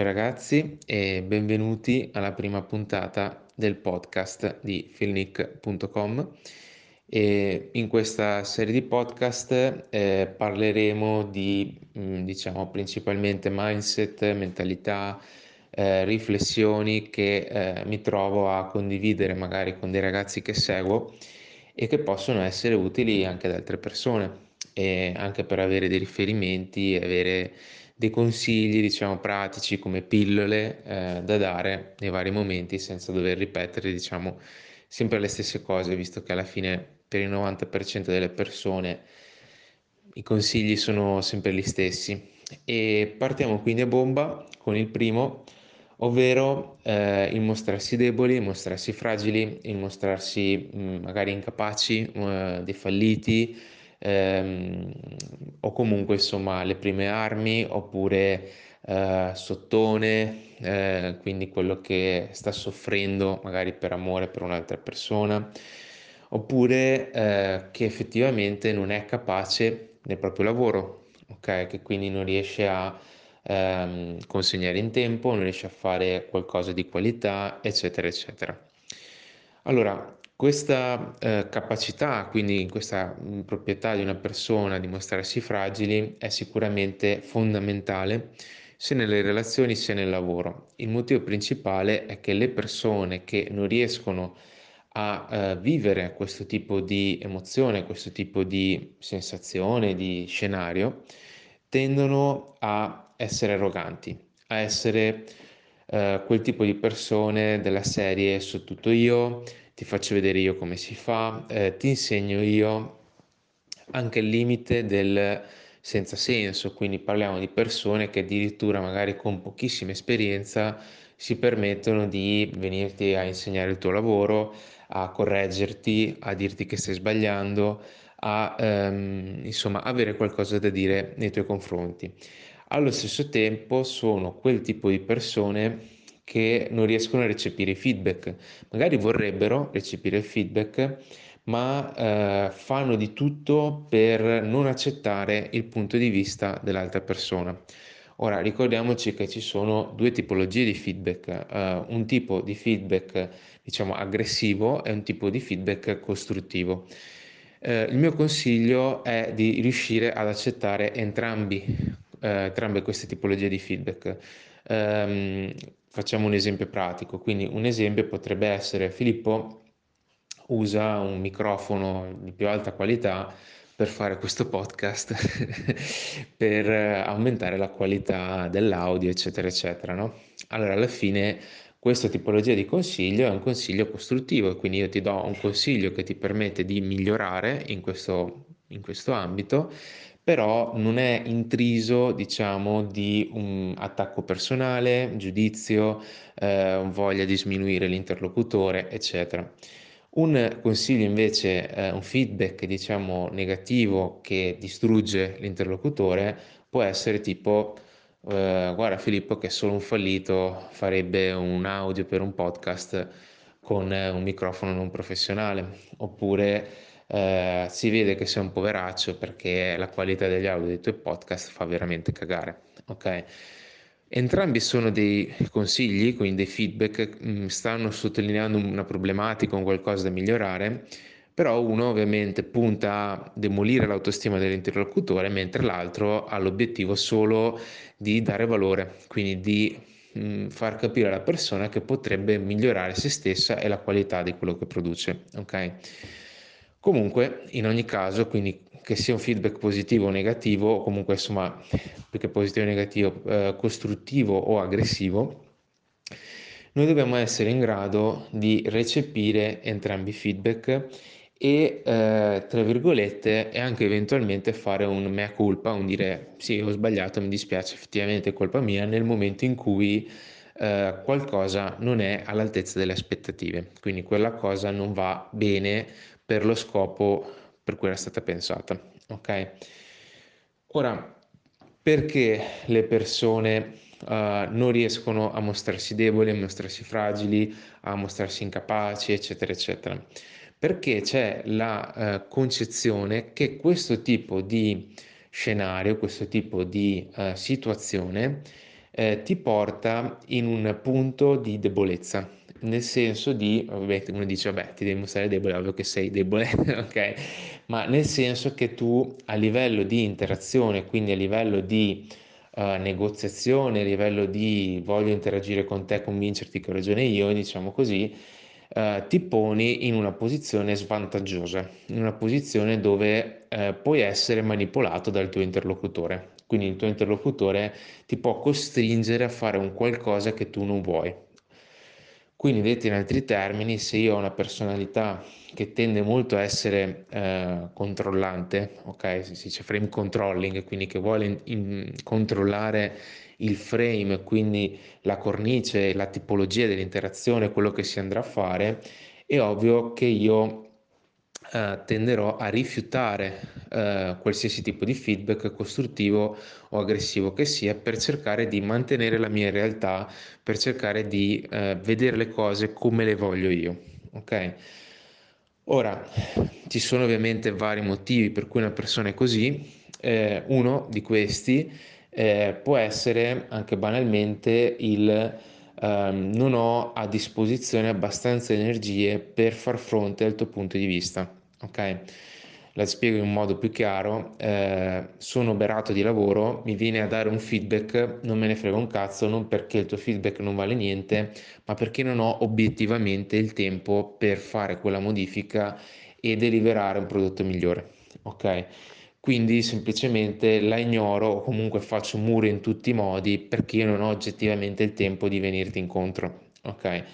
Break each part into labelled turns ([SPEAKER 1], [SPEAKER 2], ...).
[SPEAKER 1] Ciao ragazzi e benvenuti alla prima puntata del podcast di filnic.com in questa serie di podcast eh, parleremo di mm, diciamo principalmente mindset, mentalità, eh, riflessioni che eh, mi trovo a condividere magari con dei ragazzi che seguo e che possono essere utili anche ad altre persone e anche per avere dei riferimenti e avere dei consigli, diciamo, pratici come pillole eh, da dare nei vari momenti senza dover ripetere, diciamo, sempre le stesse cose, visto che alla fine per il 90% delle persone i consigli sono sempre gli stessi. E partiamo quindi a bomba con il primo, ovvero eh, il mostrarsi deboli, il mostrarsi fragili, il mostrarsi mh, mm, magari incapaci, eh, dei falliti, ehm, o comunque insomma le prime armi oppure eh, sottone, eh, quindi quello che sta soffrendo magari per amore per un'altra persona, oppure eh, che effettivamente non è capace nel proprio lavoro, ok? Che quindi non riesce a ehm, consegnare in tempo, non riesce a fare qualcosa di qualità, eccetera, eccetera. Allora, questa eh, capacità, quindi questa mh, mm, proprietà di una persona di mostrarsi fragili è sicuramente fondamentale sia nelle relazioni sia nel lavoro. Il motivo principale è che le persone che non riescono a eh, vivere questo tipo di emozione, questo tipo di sensazione, di scenario, tendono a essere arroganti, a essere eh, quel tipo di persone della serie so tutto io, ti faccio vedere io come si fa, eh, ti insegno io anche il limite del senza senso, quindi parliamo di persone che addirittura magari con pochissima esperienza si permettono di venirti a insegnare il tuo lavoro, a correggerti, a dirti che stai sbagliando, a ehm, insomma avere qualcosa da dire nei tuoi confronti. Allo stesso tempo sono quel tipo di persone che non riescono a recepire i feedback. Magari vorrebbero recepire il feedback, ma eh, fanno di tutto per non accettare il punto di vista dell'altra persona. Ora ricordiamoci che ci sono due tipologie di feedback, uh, un tipo di feedback diciamo aggressivo e un tipo di feedback costruttivo. Uh, il mio consiglio è di riuscire ad accettare entrambi, uh, entrambe queste tipologie di feedback. Um, Facciamo un esempio pratico, quindi un esempio potrebbe essere Filippo usa un microfono di più alta qualità per fare questo podcast, per aumentare la qualità dell'audio, eccetera, eccetera. No? Allora, alla fine, questa tipologia di consiglio è un consiglio costruttivo, quindi io ti do un consiglio che ti permette di migliorare in questo, in questo ambito però non è intriso, diciamo, di un attacco personale, giudizio, eh, voglia di sminuire l'interlocutore, eccetera. Un consiglio invece, eh, un feedback, diciamo, negativo che distrugge l'interlocutore può essere tipo eh, guarda Filippo che solo un fallito farebbe un audio per un podcast con un microfono non professionale, oppure eh, si vede che sei un poveraccio perché la qualità degli audio dei tuoi podcast fa veramente cagare. Ok? Entrambi sono dei consigli, quindi dei feedback, mm, stanno sottolineando una problematica, un qualcosa da migliorare, però uno ovviamente punta a demolire l'autostima dell'interlocutore, mentre l'altro ha l'obiettivo solo di dare valore, quindi di mm, far capire alla persona che potrebbe migliorare se stessa e la qualità di quello che produce. Ok? Comunque, in ogni caso, quindi che sia un feedback positivo o negativo, o comunque insomma, più che positivo o negativo, eh, costruttivo o aggressivo, noi dobbiamo essere in grado di recepire entrambi i feedback e, eh, tra virgolette, e anche eventualmente fare un mea culpa, un dire sì, ho sbagliato, mi dispiace, effettivamente è colpa mia, nel momento in cui eh, qualcosa non è all'altezza delle aspettative, quindi quella cosa non va bene per lo scopo per cui era stata pensata. Ok? Ora, perché le persone uh, non riescono a mostrarsi deboli, a mostrarsi fragili, a mostrarsi incapaci, eccetera, eccetera? Perché c'è la uh, concezione che questo tipo di scenario, questo tipo di uh, situazione eh, ti porta in un punto di debolezza, nel senso di, ovviamente uno dice, vabbè, ti devi mostrare debole, ovvio che sei debole, ok? Ma nel senso che tu a livello di interazione, quindi a livello di uh, negoziazione, a livello di voglio interagire con te, convincerti che ho ragione io, diciamo così, uh, ti poni in una posizione svantaggiosa, in una posizione dove uh, puoi essere manipolato dal tuo interlocutore. Quindi il tuo interlocutore ti può costringere a fare un qualcosa che tu non vuoi. Quindi, detto in altri termini, se io ho una personalità che tende molto a essere eh, controllante, ok, si dice frame controlling, quindi che vuole in, controllare il frame, quindi la cornice, la tipologia dell'interazione, quello che si andrà a fare, è ovvio che io eh, tenderò a rifiutare eh, qualsiasi tipo di feedback costruttivo o aggressivo che sia per cercare di mantenere la mia realtà, per cercare di eh, vedere le cose come le voglio io. Ok? Ora, ci sono ovviamente vari motivi per cui una persona è così. Eh, uno di questi eh, può essere anche banalmente il ehm, non ho a disposizione abbastanza energie per far fronte al tuo punto di vista ok? La spiego in modo più chiaro, eh, sono oberato di lavoro, mi viene a dare un feedback, non me ne frega un cazzo, non perché il tuo feedback non vale niente, ma perché non ho obiettivamente il tempo per fare quella modifica e deliberare un prodotto migliore, ok? Quindi semplicemente la ignoro o comunque faccio muro in tutti i modi perché io non ho oggettivamente il tempo di venirti incontro, ok?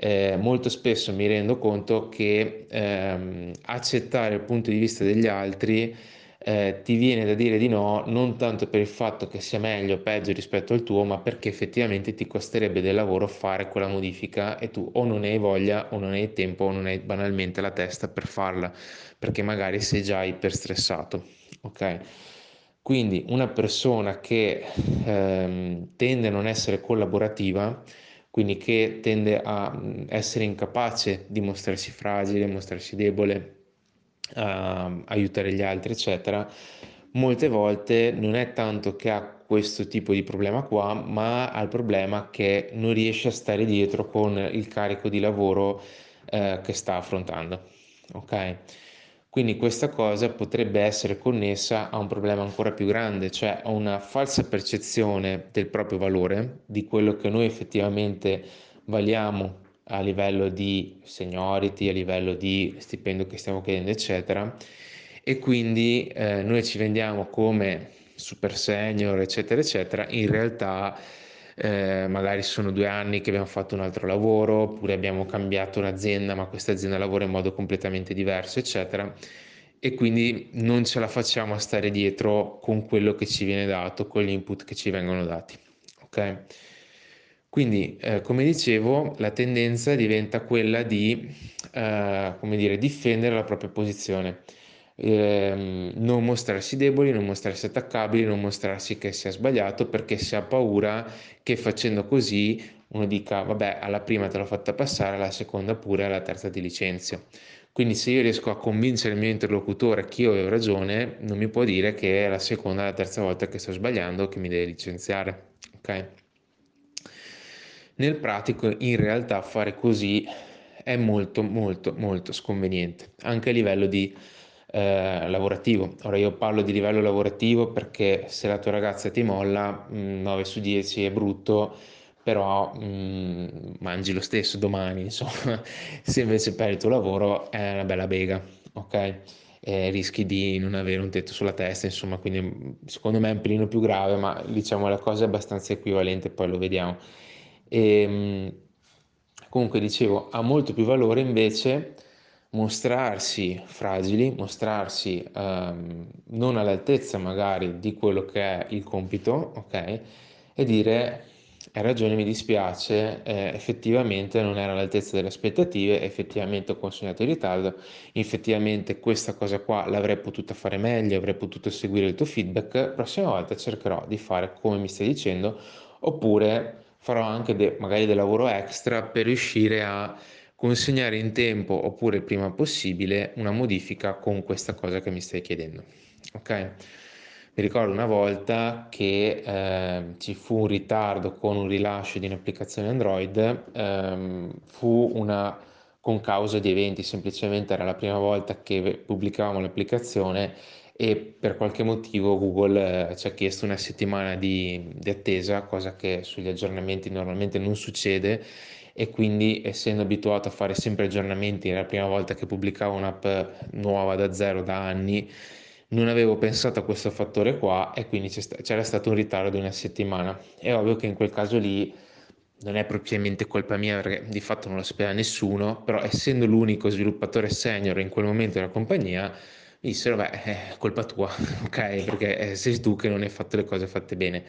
[SPEAKER 1] eh, molto spesso mi rendo conto che ehm, accettare il punto di vista degli altri eh, ti viene da dire di no non tanto per il fatto che sia meglio o peggio rispetto al tuo, ma perché effettivamente ti costerebbe del lavoro fare quella modifica e tu o non hai voglia o non hai tempo o non hai banalmente la testa per farla, perché magari sei già iperstressato. Ok? Quindi una persona che ehm, tende a non essere collaborativa quindi che tende a essere incapace di mostrarsi fragile, mostrarsi debole, a aiutare gli altri, eccetera, molte volte non è tanto che ha questo tipo di problema qua, ma ha il problema che non riesce a stare dietro con il carico di lavoro eh, che sta affrontando. Ok? Quindi questa cosa potrebbe essere connessa a un problema ancora più grande, cioè a una falsa percezione del proprio valore, di quello che noi effettivamente valiamo a livello di seniority, a livello di stipendio che stiamo chiedendo, eccetera. E quindi eh, noi ci vendiamo come super senior, eccetera, eccetera. In realtà eh, magari sono due anni che abbiamo fatto un altro lavoro, oppure abbiamo cambiato un'azienda, ma questa azienda lavora in modo completamente diverso, eccetera. E quindi non ce la facciamo a stare dietro con quello che ci viene dato, con gli input che ci vengono dati. Ok? Quindi, eh, come dicevo, la tendenza diventa quella di, eh, dire, difendere la propria posizione eh, non mostrarsi deboli, non mostrarsi attaccabili, non mostrarsi che sia sbagliato perché si ha paura che facendo così uno dica vabbè alla prima te l'ho fatta passare, alla seconda pure, alla terza ti licenzio. Quindi se io riesco a convincere il mio interlocutore che io ho ragione, non mi può dire che è la seconda, la terza volta che sto sbagliando che mi deve licenziare. Ok? Nel pratico in realtà fare così è molto molto molto sconveniente, anche a livello di eh, lavorativo. Ora io parlo di livello lavorativo perché se la tua ragazza ti molla, mh, mm, 9 su 10 è brutto, però mh, mm, mangi lo stesso domani, insomma, se invece perdi il tuo lavoro è una bella bega, ok? Eh, rischi di non avere un tetto sulla testa, insomma, quindi mm, secondo me è un pelino più grave, ma diciamo la cosa è abbastanza equivalente, poi lo vediamo. E, mh, comunque dicevo, ha molto più valore invece mostrarsi fragili, mostrarsi um, non all'altezza magari di quello che è il compito, ok? E dire hai ragione, mi dispiace, eh, effettivamente non era all'altezza delle aspettative, effettivamente ho consegnato in ritardo, effettivamente questa cosa qua l'avrei potuta fare meglio, avrei potuto seguire il tuo feedback, la prossima volta cercherò di fare come mi stai dicendo, oppure farò anche de- magari del lavoro extra per riuscire a consegnare in tempo oppure prima possibile una modifica con questa cosa che mi stai chiedendo. Ok? Mi ricordo una volta che eh, ci fu un ritardo con un rilascio di un'applicazione Android, ehm, fu una con causa di eventi, semplicemente era la prima volta che pubblicavamo l'applicazione e per qualche motivo Google eh, ci ha chiesto una settimana di, di attesa, cosa che sugli aggiornamenti normalmente non succede e quindi essendo abituato a fare sempre aggiornamenti, era la prima volta che pubblicavo un'app nuova da zero da anni, non avevo pensato a questo fattore qua e quindi c'era stato un ritardo di una settimana. È ovvio che in quel caso lì non è propriamente colpa mia perché di fatto non lo sapeva nessuno, però essendo l'unico sviluppatore senior in quel momento della compagnia, mi dissero, beh, è colpa tua, ok? Perché eh, sei tu che non hai fatto le cose fatte bene.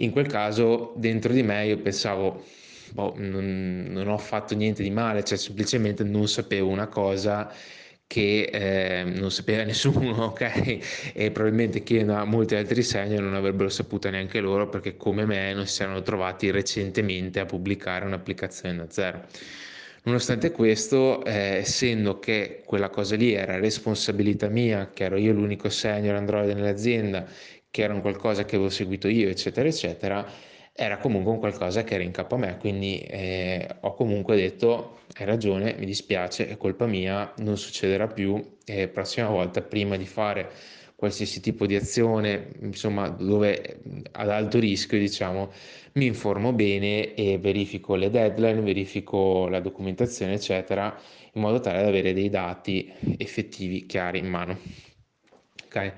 [SPEAKER 1] In quel caso, dentro di me, io pensavo, boh, non, non ho fatto niente di male, cioè semplicemente non sapevo una cosa che eh, non sapeva nessuno, ok? E probabilmente chiedendo a molti altri senior non avrebbero saputo neanche loro perché come me non si erano trovati recentemente a pubblicare un'applicazione da zero. Nonostante questo, eh, essendo che quella cosa lì era responsabilità mia, che ero io l'unico senior Android nell'azienda, che era un qualcosa che avevo seguito io, eccetera, eccetera, era comunque un qualcosa che era in capo a me, quindi eh, ho comunque detto hai ragione, mi dispiace, è colpa mia, non succederà più e prossima volta prima di fare qualsiasi tipo di azione, insomma, dove ad alto rischio, diciamo, mi informo bene e verifico le deadline, verifico la documentazione, eccetera, in modo tale da avere dei dati effettivi chiari in mano. Ok?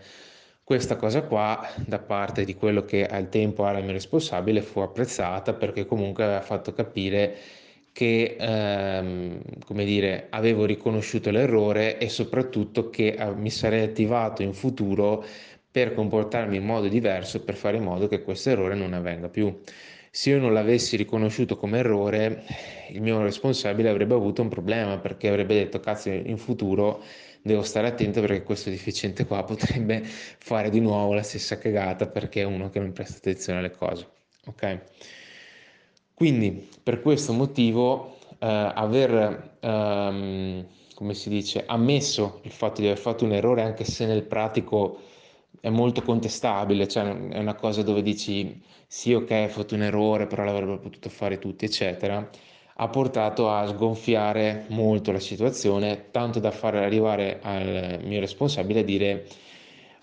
[SPEAKER 1] Questa cosa qua, da parte di quello che al tempo era il mio responsabile, fu apprezzata perché comunque aveva fatto capire che ehm, come dire, avevo riconosciuto l'errore e soprattutto che eh, mi sarei attivato in futuro per comportarmi in modo diverso per fare in modo che questo errore non avvenga più. Se io non l'avessi riconosciuto come errore, il mio responsabile avrebbe avuto un problema perché avrebbe detto cazzo in futuro devo stare attento perché questo deficiente qua potrebbe fare di nuovo la stessa cagata perché è uno che non presta attenzione alle cose. Ok? Quindi per questo motivo eh, aver, ehm, come si dice, ammesso il fatto di aver fatto un errore anche se nel pratico è molto contestabile, cioè è una cosa dove dici sì ok hai fatto un errore però l'avrebbero potuto fare tutti eccetera, ha portato a sgonfiare molto la situazione, tanto da far arrivare al mio responsabile a dire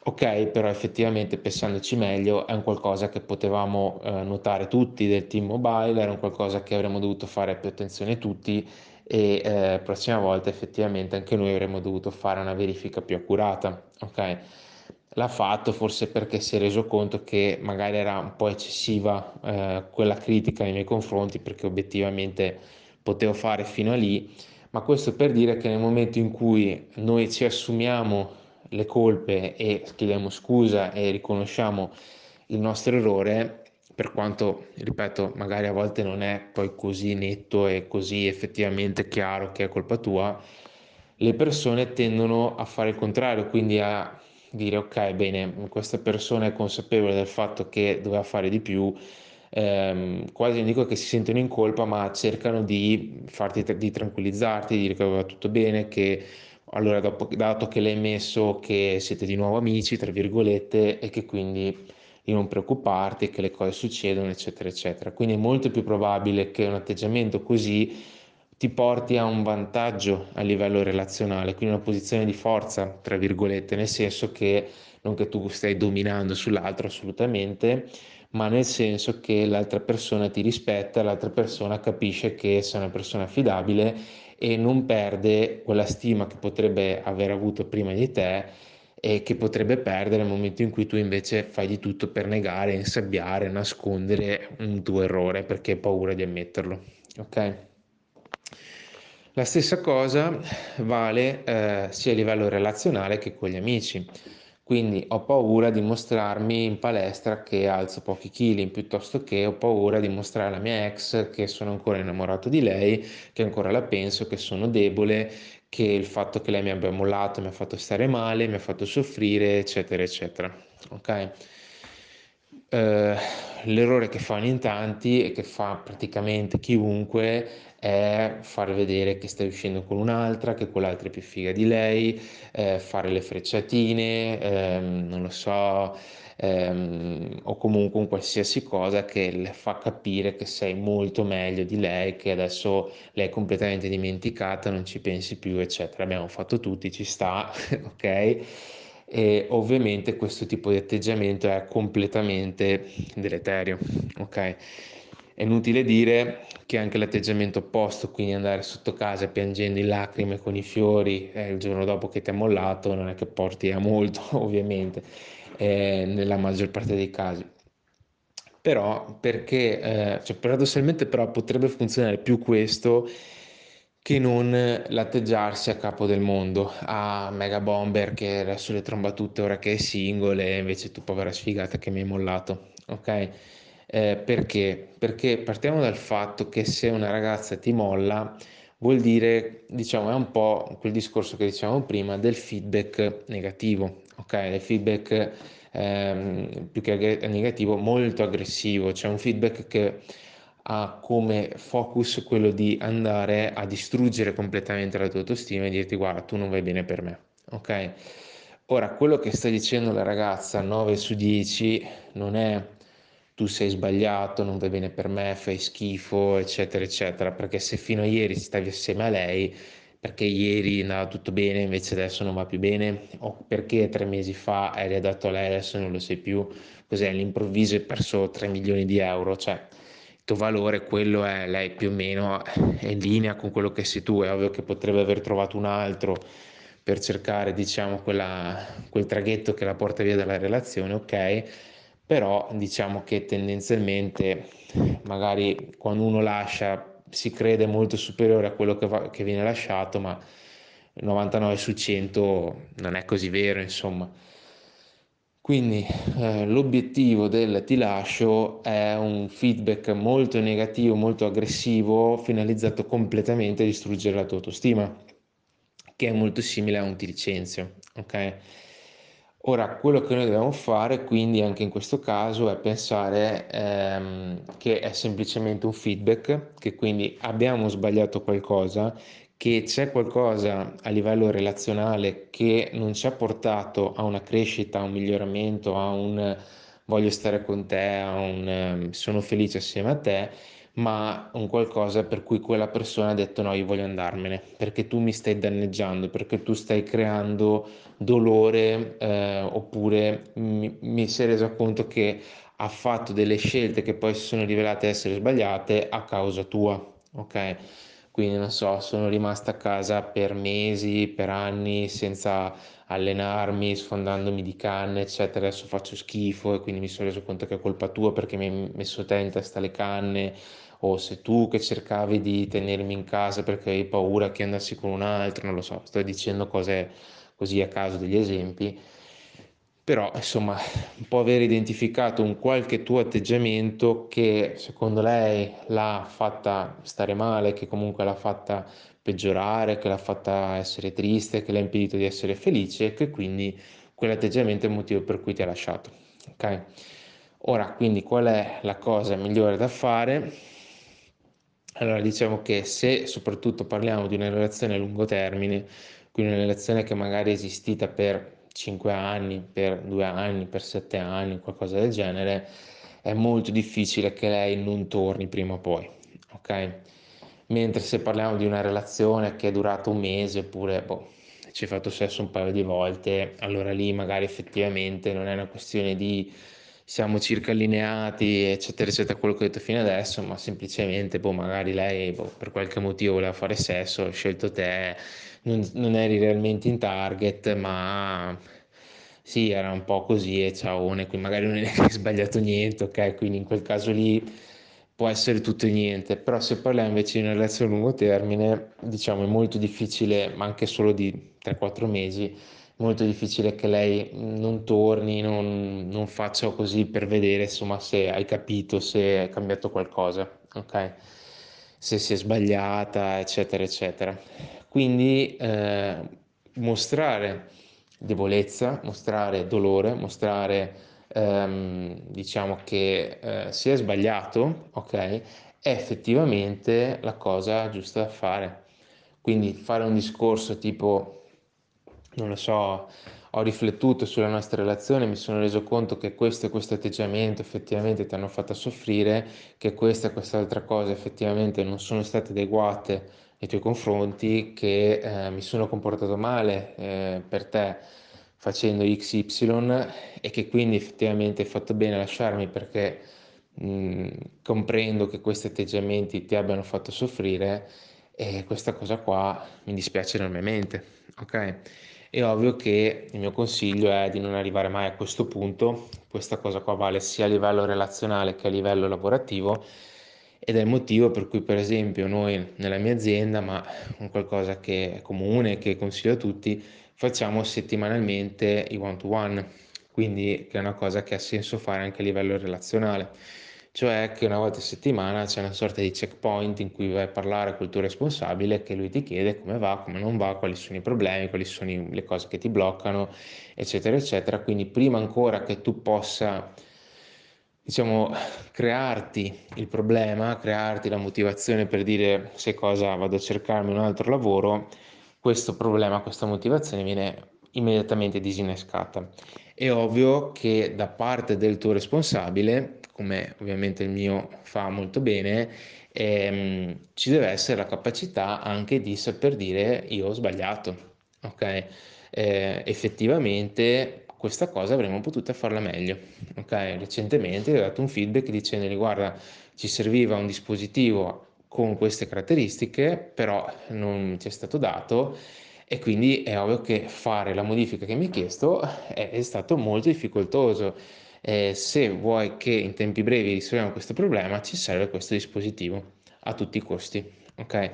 [SPEAKER 1] Ok, però effettivamente pensandoci meglio è un qualcosa che potevamo eh, notare tutti del team mobile, era un qualcosa che avremmo dovuto fare più attenzione tutti e eh, prossima volta effettivamente anche noi avremmo dovuto fare una verifica più accurata. Ok, l'ha fatto forse perché si è reso conto che magari era un po' eccessiva eh, quella critica nei miei confronti perché obiettivamente potevo fare fino a lì, ma questo per dire che nel momento in cui noi ci assumiamo le colpe e chiediamo scusa e riconosciamo il nostro errore, per quanto, ripeto, magari a volte non è poi così netto e così effettivamente chiaro che è colpa tua, le persone tendono a fare il contrario, quindi a dire ok, bene, questa persona è consapevole del fatto che doveva fare di più, ehm, quasi non dico che si sentono in colpa, ma cercano di farti di tranquillizzarti, di dire che va tutto bene, che allora, dopo, dato che l'hai messo che siete di nuovo amici, tra virgolette, e che quindi di non preoccuparti, che le cose succedono, eccetera, eccetera. Quindi è molto più probabile che un atteggiamento così ti porti a un vantaggio a livello relazionale, quindi una posizione di forza, tra virgolette, nel senso che non che tu stai dominando sull'altro assolutamente, ma nel senso che l'altra persona ti rispetta, l'altra persona capisce che sei una persona affidabile e non perde quella stima che potrebbe aver avuto prima di te e che potrebbe perdere nel momento in cui tu invece fai di tutto per negare, insabbiare, nascondere un tuo errore perché hai paura di ammetterlo. Ok? La stessa cosa vale eh, sia a livello relazionale che con gli amici. Quindi ho paura di mostrarmi in palestra che alzo pochi chili, piuttosto che ho paura di mostrare alla mia ex che sono ancora innamorato di lei, che ancora la penso, che sono debole, che il fatto che lei mi abbia mollato mi ha fatto stare male, mi ha fatto soffrire, eccetera, eccetera. Ok? Uh, l'errore che fanno in tanti e che fa praticamente chiunque è far vedere che stai uscendo con un'altra, che quell'altra è più figa di lei, eh, fare le frecciatine, ehm, non lo so, ehm, o comunque un qualsiasi cosa che le fa capire che sei molto meglio di lei, che adesso lei è completamente dimenticata, non ci pensi più, eccetera. Abbiamo fatto tutti, ci sta, ok? E ovviamente questo tipo di atteggiamento è completamente deleterio, ok? È inutile dire che anche l'atteggiamento opposto, quindi andare sotto casa piangendo in lacrime con i fiori eh, il giorno dopo che ti ha mollato, non è che porti a molto, ovviamente, eh, nella maggior parte dei casi. Però, perché, eh, cioè, paradossalmente, però potrebbe funzionare più questo che non l'atteggiarsi a capo del mondo, a Mega Bomber che adesso le tromba tutte ora che è single e invece tu povera sfigata che mi hai mollato, ok? Eh, perché? Perché partiamo dal fatto che se una ragazza ti molla vuol dire, diciamo, è un po' quel discorso che dicevamo prima del feedback negativo, ok? Del feedback ehm, più che negativo molto aggressivo, cioè un feedback che ha come focus quello di andare a distruggere completamente la tua autostima e dirti guarda tu non vai bene per me, ok? Ora, quello che sta dicendo la ragazza 9 su 10 non è tu sei sbagliato, non vai bene per me, fai schifo, eccetera, eccetera, perché se fino a ieri stavi assieme a lei, perché ieri andava tutto bene, invece adesso non va più bene, o perché tre mesi fa eri adatto a lei, adesso non lo sei più, cos'è, all'improvviso hai perso 3 milioni di euro, cioè tuo valore, quello è lei più o meno è in linea con quello che sei tu, è ovvio che potrebbe aver trovato un altro per cercare, diciamo, quella, quel traghetto che la porta via dalla relazione, ok, però diciamo che tendenzialmente magari quando uno lascia si crede molto superiore a quello che, va, che viene lasciato, ma 99 su 100 non è così vero, insomma. Quindi eh, l'obiettivo del ti lascio è un feedback molto negativo, molto aggressivo, finalizzato completamente a distruggere la tua autostima, che è molto simile a un ti licenzio, ok? Ora, quello che noi dobbiamo fare, quindi anche in questo caso, è pensare ehm, che è semplicemente un feedback, che quindi abbiamo sbagliato qualcosa, che c'è qualcosa a livello relazionale che non ci ha portato a una crescita, a un miglioramento, a un voglio stare con te, a un sono felice assieme a te, ma un qualcosa per cui quella persona ha detto no, io voglio andarmene, perché tu mi stai danneggiando, perché tu stai creando dolore, eh, oppure mi, mi si è reso conto che ha fatto delle scelte che poi si sono rivelate essere sbagliate a causa tua, ok? Quindi non so, sono rimasta a casa per mesi, per anni senza allenarmi, sfondandomi di canne, eccetera. Adesso faccio schifo e quindi mi sono reso conto che è colpa tua perché mi hai messo te in testa le canne, o se tu che cercavi di tenermi in casa perché avevi paura che andassi con un altro, non lo so, sto dicendo cose così a caso degli esempi però insomma può aver identificato un qualche tuo atteggiamento che secondo lei l'ha fatta stare male, che comunque l'ha fatta peggiorare, che l'ha fatta essere triste, che l'ha impedito di essere felice e che quindi quell'atteggiamento è il motivo per cui ti ha lasciato. Ok? Ora, quindi qual è la cosa migliore da fare? Allora, diciamo che se soprattutto parliamo di una relazione a lungo termine, quindi una relazione che magari è esistita per 5 anni, per 2 anni, per 7 anni, qualcosa del genere, è molto difficile che lei non torni prima o poi, ok? Mentre se parliamo di una relazione che è durata un mese oppure boh, ci hai fatto sesso un paio di volte, allora lì magari effettivamente non è una questione di siamo circa allineati, eccetera, eccetera, quello che ho detto fino adesso, ma semplicemente, boh, magari lei boh, per qualche motivo voleva fare sesso, ha scelto te, non, non eri realmente in target, ma sì, era un po' così e ciao, quindi magari non hai sbagliato niente, ok? Quindi in quel caso lì può essere tutto e niente, però se parliamo invece di una relazione a lungo termine, diciamo è molto difficile, ma anche solo di 3-4 mesi, molto difficile che lei non torni, non, non faccia così per vedere insomma se hai capito, se hai cambiato qualcosa, ok? Se si è sbagliata, eccetera, eccetera. Quindi eh, mostrare debolezza, mostrare dolore, mostrare ehm, diciamo che eh, si è sbagliato, ok? è effettivamente la cosa giusta da fare. Quindi fare un discorso tipo, non lo so, ho riflettuto sulla nostra relazione, mi sono reso conto che questo e questo atteggiamento effettivamente ti hanno fatto soffrire, che questa e quest'altra cosa effettivamente non sono state adeguate nei tuoi confronti, che eh, mi sono comportato male eh, per te facendo XY e che quindi effettivamente hai fatto bene a lasciarmi perché mh, comprendo che questi atteggiamenti ti abbiano fatto soffrire e questa cosa qua mi dispiace enormemente, ok? È ovvio che il mio consiglio è di non arrivare mai a questo punto, questa cosa qua vale sia a livello relazionale che a livello lavorativo ed è il motivo per cui per esempio noi nella mia azienda, ma un qualcosa che è comune, che consiglio a tutti, facciamo settimanalmente i one to one, quindi che è una cosa che ha senso fare anche a livello relazionale cioè che una volta a settimana c'è una sorta di checkpoint in cui vai a parlare col tuo responsabile che lui ti chiede come va, come non va, quali sono i problemi, quali sono le cose che ti bloccano, eccetera, eccetera. Quindi prima ancora che tu possa, diciamo, crearti il problema, crearti la motivazione per dire sai cosa, vado a cercarmi un altro lavoro, questo problema, questa motivazione viene immediatamente disinnescata. È ovvio che da parte del tuo responsabile come ovviamente il mio fa molto bene, ehm, ci deve essere la capacità anche di saper dire io ho sbagliato, ok? Eh, effettivamente questa cosa avremmo potuto farla meglio, ok? Recentemente ho dato un feedback dicendo guarda ci serviva un dispositivo con queste caratteristiche, però non ci è stato dato e quindi è ovvio che fare la modifica che mi hai chiesto è, è stato molto difficoltoso eh, se vuoi che in tempi brevi risolviamo questo problema ci serve questo dispositivo a tutti i costi, ok?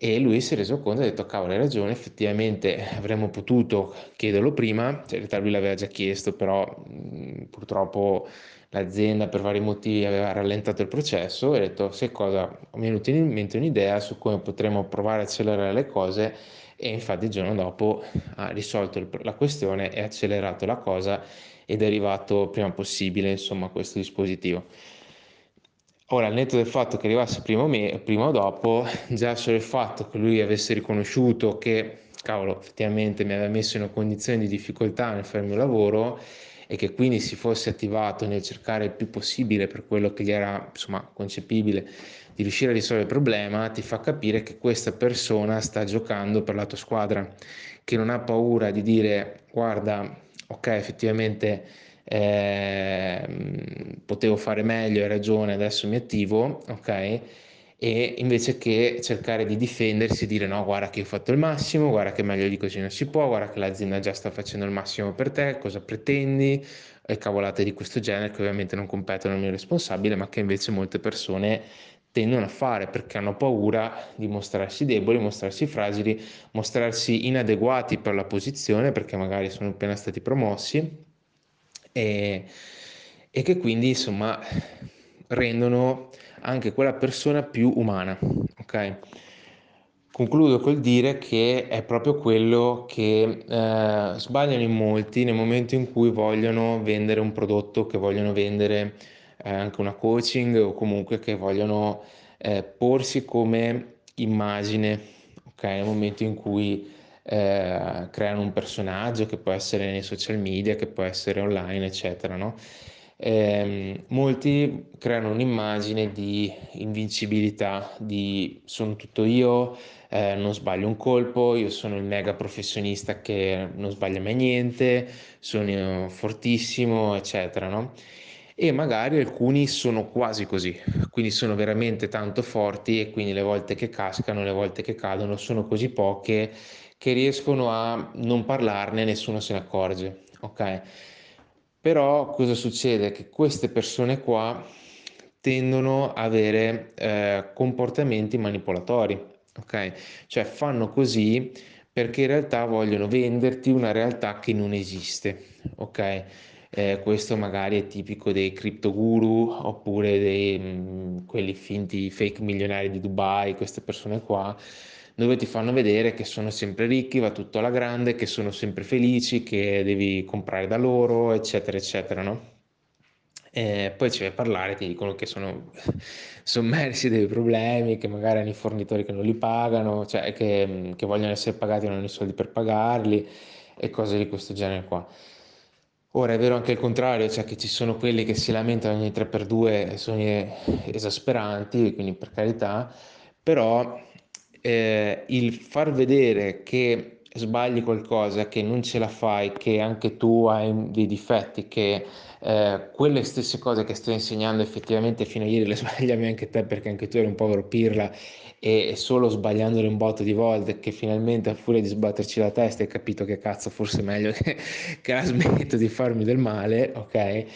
[SPEAKER 1] E lui si è reso conto e ha detto, cavolo, hai ragione, effettivamente avremmo potuto chiederlo prima, cioè, in realtà lui l'aveva già chiesto, però mh, purtroppo l'azienda per vari motivi aveva rallentato il processo. E ha detto, sai cosa, mi è venuta in mente un'idea su come potremmo provare a accelerare le cose. E infatti il giorno dopo ha risolto la questione e accelerato la cosa ed è arrivato prima possibile insomma questo dispositivo. Ora, al netto del fatto che arrivasse prima o, me, prima o dopo, già solo il fatto che lui avesse riconosciuto che, cavolo, effettivamente mi aveva messo in una condizione di difficoltà nel fare il mio lavoro e che quindi si fosse attivato nel cercare il più possibile per quello che gli era, insomma, concepibile di riuscire a risolvere il problema, ti fa capire che questa persona sta giocando per la tua squadra, che non ha paura di dire, guarda, ok, effettivamente eh, potevo fare meglio, hai ragione, adesso mi attivo, ok? E invece che cercare di difendersi dire no, guarda che ho fatto il massimo, guarda che meglio di così non si può, guarda che l'azienda già sta facendo il massimo per te, cosa pretendi? E cavolate di questo genere che ovviamente non competono al mio responsabile, ma che invece molte persone tendono a fare perché hanno paura di mostrarsi deboli, mostrarsi fragili, mostrarsi inadeguati per la posizione perché magari sono appena stati promossi e, e che quindi insomma rendono anche quella persona più umana. Ok? Concludo col dire che è proprio quello che eh, sbagliano in molti nel momento in cui vogliono vendere un prodotto, che vogliono vendere eh, anche una coaching o comunque che vogliono eh, porsi come immagine, ok? Nel momento in cui eh, creano un personaggio che può essere nei social media, che può essere online, eccetera, no? Eh, molti creano un'immagine di invincibilità, di sono tutto io, eh, non sbaglio un colpo, io sono il mega professionista che non sbaglia mai niente, sono fortissimo, eccetera, no? e magari alcuni sono quasi così, quindi sono veramente tanto forti e quindi le volte che cascano, le volte che cadono sono così poche che riescono a non parlarne, nessuno se ne accorge, ok? Però cosa succede? Che queste persone qua tendono ad avere eh, comportamenti manipolatori, ok? Cioè fanno così perché in realtà vogliono venderti una realtà che non esiste, ok? Eh, questo magari è tipico dei crypto guru oppure dei mh, mm, quelli finti fake milionari di Dubai, queste persone qua, dove ti fanno vedere che sono sempre ricchi, va tutto alla grande, che sono sempre felici, che devi comprare da loro, eccetera, eccetera, no? Eh, poi ci vai a parlare, ti dicono che sono sommersi dei problemi, che magari hanno i fornitori che non li pagano, cioè che, che vogliono essere pagati e non hanno i soldi per pagarli e cose di questo genere qua. Ora è vero anche il contrario, cioè che ci sono quelli che si lamentano ogni 3x2 sono esasperanti, quindi per carità, però eh, il far vedere che sbagli qualcosa, che non ce la fai, che anche tu hai dei difetti, che eh, quelle stesse cose che sto insegnando effettivamente fino a ieri le sbagliavi anche te perché anche tu eri un povero pirla e, solo sbagliandole un botto di volte che finalmente a furia di sbatterci la testa hai capito che cazzo forse è meglio che, che la smetto di farmi del male, ok? E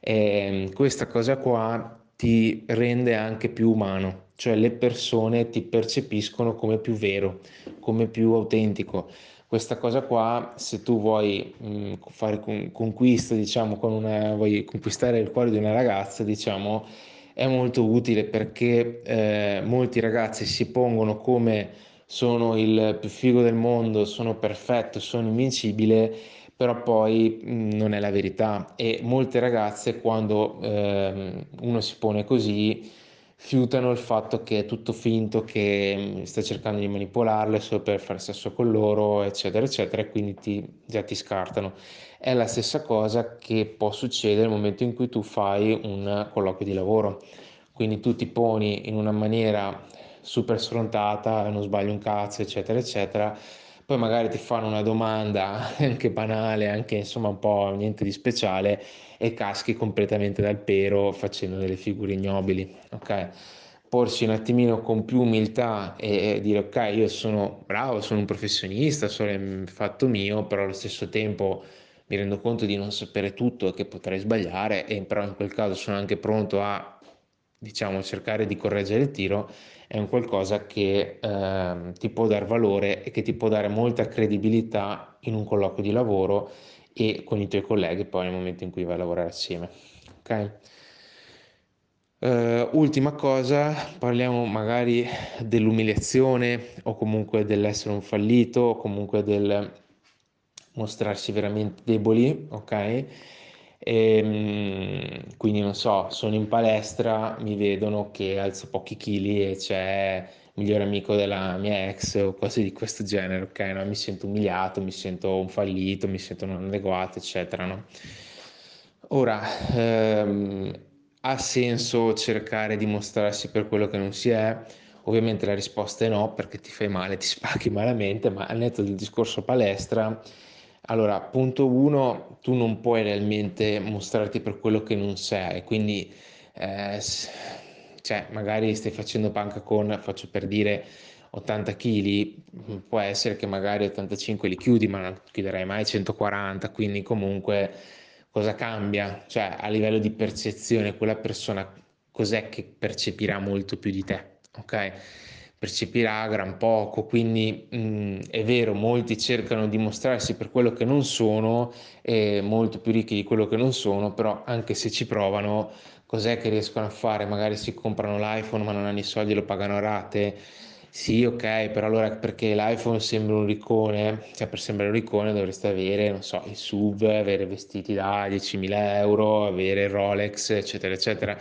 [SPEAKER 1] ehm, questa cosa qua ti rende anche più umano, cioè le persone ti percepiscono come più vero, come più autentico. Questa cosa qua, se tu vuoi mh, mm, fare con, conquista, diciamo, con una, vuoi conquistare il cuore di una ragazza, diciamo, è molto utile perché eh, molti ragazzi si pongono come sono il più figo del mondo, sono perfetto, sono invincibile, però poi mh, mm, non è la verità e molte ragazze quando eh, uno si pone così fiutano il fatto che è tutto finto, che mm, sta cercando di manipolarle solo per fare sesso con loro, eccetera, eccetera, e quindi ti, già ti scartano. È la stessa cosa che può succedere nel momento in cui tu fai un colloquio di lavoro. Quindi tu ti poni in una maniera super sfrontata, non sbagli un cazzo, eccetera, eccetera. Poi magari ti fanno una domanda anche banale, anche insomma un po' niente di speciale e caschi completamente dal pero facendo delle figure ignobili, ok? Porsi un attimino con più umiltà e dire ok, io sono bravo, sono un professionista, sono il fatto mio, però allo stesso tempo mi rendo conto di non sapere tutto e che potrei sbagliare e però in quel caso sono anche pronto a diciamo cercare di correggere il tiro è un qualcosa che eh, ti può dare valore e che ti può dare molta credibilità in un colloquio di lavoro e con i tuoi colleghi poi nel momento in cui vai a lavorare assieme. Ok? Uh, ultima cosa, parliamo magari dell'umiliazione o comunque dell'essere un fallito o comunque del mostrarsi veramente deboli, ok? E, ehm, quindi non so, sono in palestra, mi vedono che alzo pochi chili e c'è migliore amico della mia ex o cose di questo genere, ok? No? Mi sento umiliato, mi sento un fallito, mi sento non adeguato, eccetera, no? Ora, ehm, ha senso cercare di mostrarsi per quello che non si è? Ovviamente la risposta è no, perché ti fai male, ti spacchi malamente, ma al netto del discorso palestra, allora, punto uno, tu non puoi realmente mostrarti per quello che non sei, quindi eh, cioè magari stai facendo panca con, faccio per dire, 80 kg, può essere che magari 85 li chiudi, ma non chiuderai mai 140, quindi comunque cosa cambia? Cioè a livello di percezione quella persona cos'è che percepirà molto più di te, ok? Percepirà gran poco, quindi mh, mm, è vero, molti cercano di mostrarsi per quello che non sono, e molto più ricchi di quello che non sono, però anche se ci provano cos'è che riescono a fare? Magari si comprano l'iPhone ma non hanno i soldi lo pagano a rate. Sì, ok, però allora perché l'iPhone sembra un riccone, cioè per sembrare un riccone dovreste avere, non so, il SUV, avere vestiti da 10.000 euro, avere Rolex, eccetera, eccetera.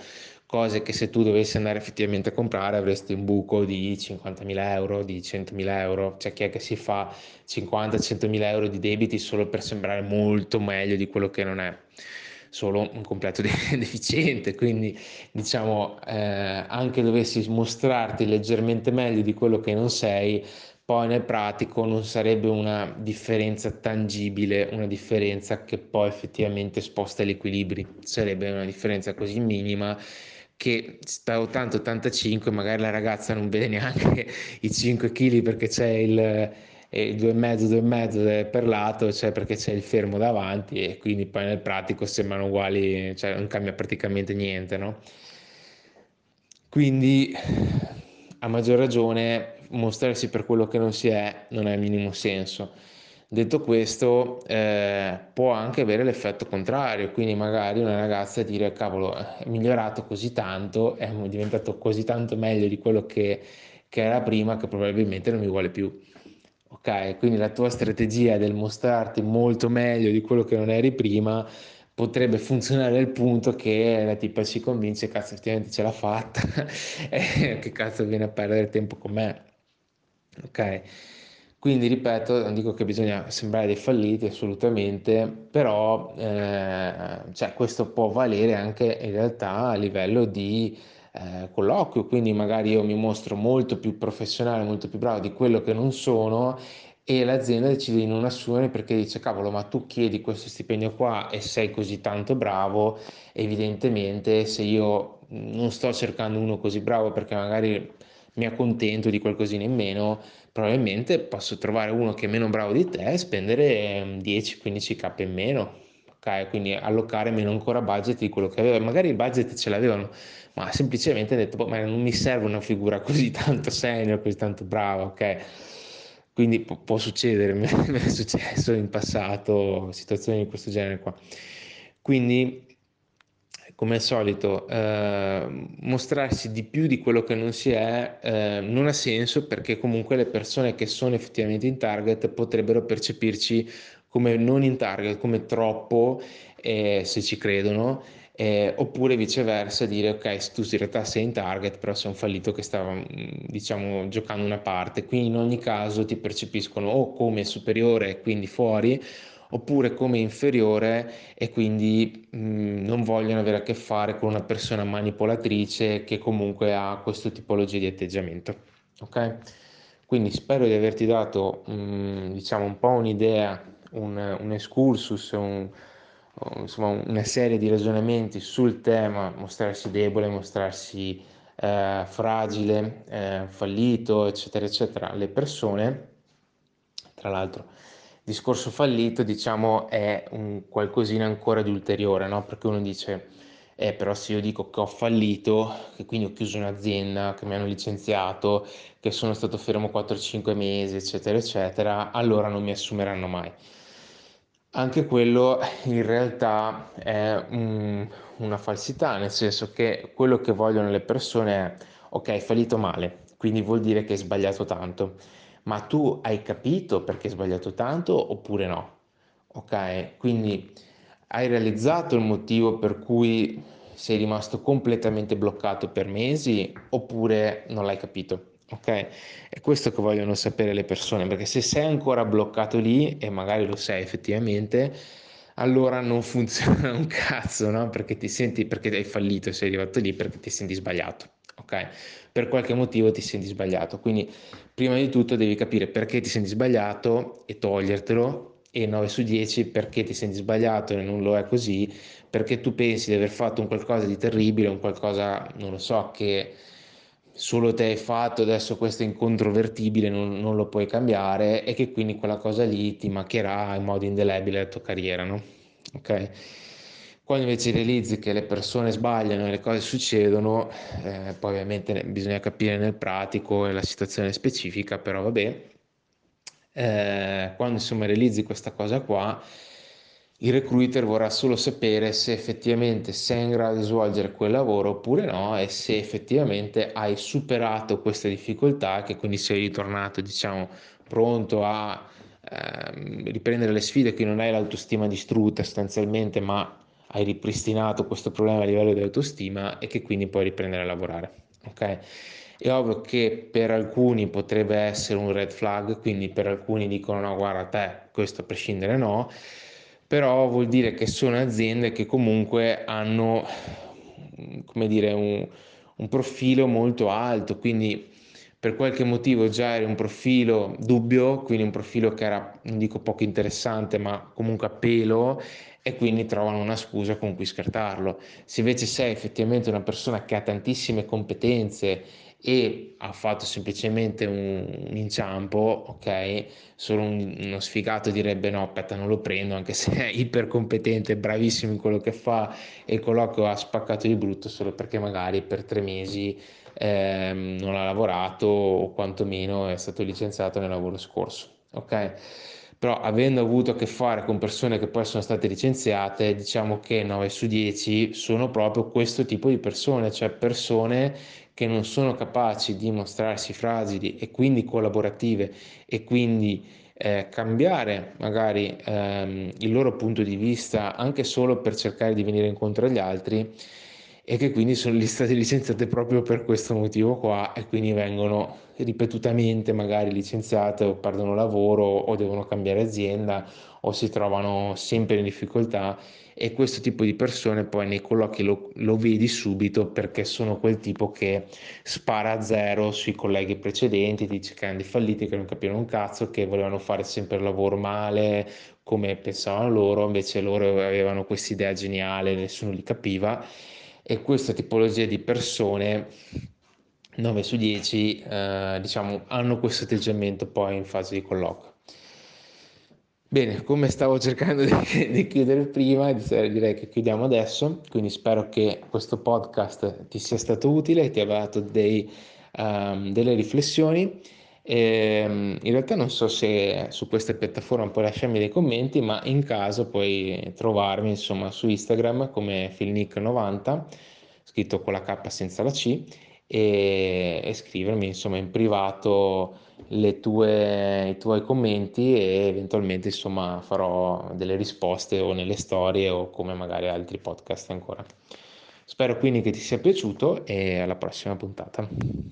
[SPEAKER 1] Cose che se tu dovessi andare effettivamente a comprare avresti un buco di 50.000 euro, di 100.000 euro. C'è chi è che si fa 50-100.000 euro di debiti solo per sembrare molto meglio di quello che non è. Solo un completo deficiente, quindi diciamo eh, anche dovessi mostrarti leggermente meglio di quello che non sei, poi nel pratico non sarebbe una differenza tangibile, una differenza che poi effettivamente sposta gli equilibri, sarebbe una differenza così minima che sta 80-85 magari la ragazza non vede neanche i 5 kg perché c'è il e due e mezzo, due e mezzo per lato, cioè perché c'è il fermo davanti e quindi poi nel pratico sembrano uguali, cioè non cambia praticamente niente, no? Quindi a maggior ragione mostrarsi per quello che non si è non ha il minimo senso. Detto questo, eh, può anche avere l'effetto contrario, quindi magari una ragazza dire cavolo, è migliorato così tanto, è diventato così tanto meglio di quello che, che era prima che probabilmente non mi vuole più. Ok, quindi la tua strategia del mostrarti molto meglio di quello che non eri prima, potrebbe funzionare al punto che la tipa si convince, cazzo, effettivamente ce l'ha fatta, e che cazzo viene a perdere tempo con me. Ok? Quindi ripeto, non dico che bisogna sembrare dei falliti assolutamente, però eh, cioè, questo può valere anche in realtà a livello di eh, colloquio, quindi magari io mi mostro molto più professionale, molto più bravo di quello che non sono e l'azienda decide di non assumere perché dice cavolo ma tu chiedi questo stipendio qua e sei così tanto bravo, evidentemente se io non sto cercando uno così bravo perché magari mi accontento di qualcosina in meno, probabilmente posso trovare uno che è meno bravo di te e spendere 10-15k in meno, ok? Quindi allocare meno ancora budget di quello che aveva. Magari il budget ce l'avevano, ma semplicemente ha detto, boh, ma non mi serve una figura così tanto senior, così tanto brava, ok? Quindi può, può succedere, mi è successo in passato situazioni di questo genere qua. Quindi come al solito, eh, mostrarsi di più di quello che non si è eh, non ha senso perché comunque le persone che sono effettivamente in target potrebbero percepirci come non in target, come troppo eh, se ci credono, eh, oppure viceversa dire ok, tu in realtà sei in target, però sei un fallito che stava mm, diciamo giocando una parte, quindi in ogni caso ti percepiscono o come superiore, quindi fuori, oppure come inferiore e quindi mh, mm, non vogliono avere a che fare con una persona manipolatrice che comunque ha questa tipologia di atteggiamento. Ok? Quindi spero di averti dato mh, mm, diciamo un po' un'idea, un, un excursus, un, insomma una serie di ragionamenti sul tema mostrarsi debole, mostrarsi eh, fragile, eh, fallito, eccetera, eccetera, alle persone. Tra l'altro discorso fallito, diciamo, è un qualcosina ancora di ulteriore, no? Perché uno dice, eh, però se io dico che ho fallito, che quindi ho chiuso un'azienda, che mi hanno licenziato, che sono stato fermo 4-5 mesi, eccetera, eccetera, allora non mi assumeranno mai. Anche quello in realtà è un, una falsità, nel senso che quello che vogliono le persone è, ok, hai fallito male, quindi vuol dire che hai sbagliato tanto ma tu hai capito perché hai sbagliato tanto oppure no? Ok? Quindi hai realizzato il motivo per cui sei rimasto completamente bloccato per mesi oppure non l'hai capito? Ok? È questo che vogliono sapere le persone, perché se sei ancora bloccato lì, e magari lo sei effettivamente, allora non funziona un cazzo, no? Perché ti senti, perché hai fallito, sei arrivato lì perché ti senti sbagliato, ok? Per qualche motivo ti senti sbagliato, quindi prima di tutto devi capire perché ti senti sbagliato e togliertelo e 9 su 10 perché ti senti sbagliato e non lo è così, perché tu pensi di aver fatto un qualcosa di terribile, un qualcosa, non lo so, che solo te hai fatto, adesso questo è incontrovertibile, non, non lo puoi cambiare e che quindi quella cosa lì ti macchierà in modo indelebile la tua carriera, no? Ok? Quando invece realizzi che le persone sbagliano e le cose succedono, eh, poi ovviamente bisogna capire nel pratico e la situazione specifica, però vabbè, eh, quando insomma realizzi questa cosa qua, il recruiter vorrà solo sapere se effettivamente sei in grado di svolgere quel lavoro oppure no e se effettivamente hai superato queste difficoltà, che quindi sei ritornato, diciamo, pronto a eh, riprendere le sfide, qui non hai l'autostima distrutta sostanzialmente, ma hai ripristinato questo problema a livello di autostima e che quindi puoi riprendere a lavorare. Ok? È ovvio che per alcuni potrebbe essere un red flag, quindi per alcuni dicono no, guarda te, questo a prescindere no, però vuol dire che sono aziende che comunque hanno, come dire, un, un profilo molto alto, quindi per qualche motivo già eri un profilo dubbio, quindi un profilo che era, non dico poco interessante, ma comunque a pelo e quindi trovano una scusa con cui scartarlo. Se invece sei effettivamente una persona che ha tantissime competenze e ha fatto semplicemente un, un inciampo, ok, solo un, uno sfigato direbbe no, aspetta, non lo prendo, anche se è ipercompetente, bravissimo in quello che fa e il colloquio ha spaccato di brutto solo perché magari per tre mesi eh, non ha lavorato o quantomeno è stato licenziato nel lavoro scorso, ok? Però avendo avuto a che fare con persone che poi sono state licenziate, diciamo che 9 su 10 sono proprio questo tipo di persone, cioè persone che non sono capaci di mostrarsi fragili e quindi collaborative e quindi eh, cambiare magari ehm, il loro punto di vista anche solo per cercare di venire incontro agli altri e che quindi sono state licenziate proprio per questo motivo qua e quindi vengono ripetutamente magari licenziate o perdono lavoro o devono cambiare azienda o si trovano sempre in difficoltà e questo tipo di persone poi nei colloqui lo, lo vedi subito perché sono quel tipo che spara a zero sui colleghi precedenti, ti dice che hanno dei falliti, che non capirono un cazzo, che volevano fare sempre il lavoro male come pensavano loro, invece loro avevano questa idea geniale, nessuno li capiva e questa tipologia di persone 9 su 10 eh, diciamo hanno questo atteggiamento poi in fase di colloquio Bene, come stavo cercando di, di, chiudere prima, direi che chiudiamo adesso, quindi spero che questo podcast ti sia stato utile, ti abbia dato dei, um, delle riflessioni. E, um, in realtà non so se su queste piattaforme puoi lasciarmi dei commenti, ma in caso puoi trovarmi insomma su Instagram come filnic90, scritto con la K senza la C, e, e scrivermi insomma in privato tue, i tuoi commenti e eventualmente insomma farò delle risposte o nelle storie o come magari altri podcast ancora. Spero quindi che ti sia piaciuto e alla prossima puntata.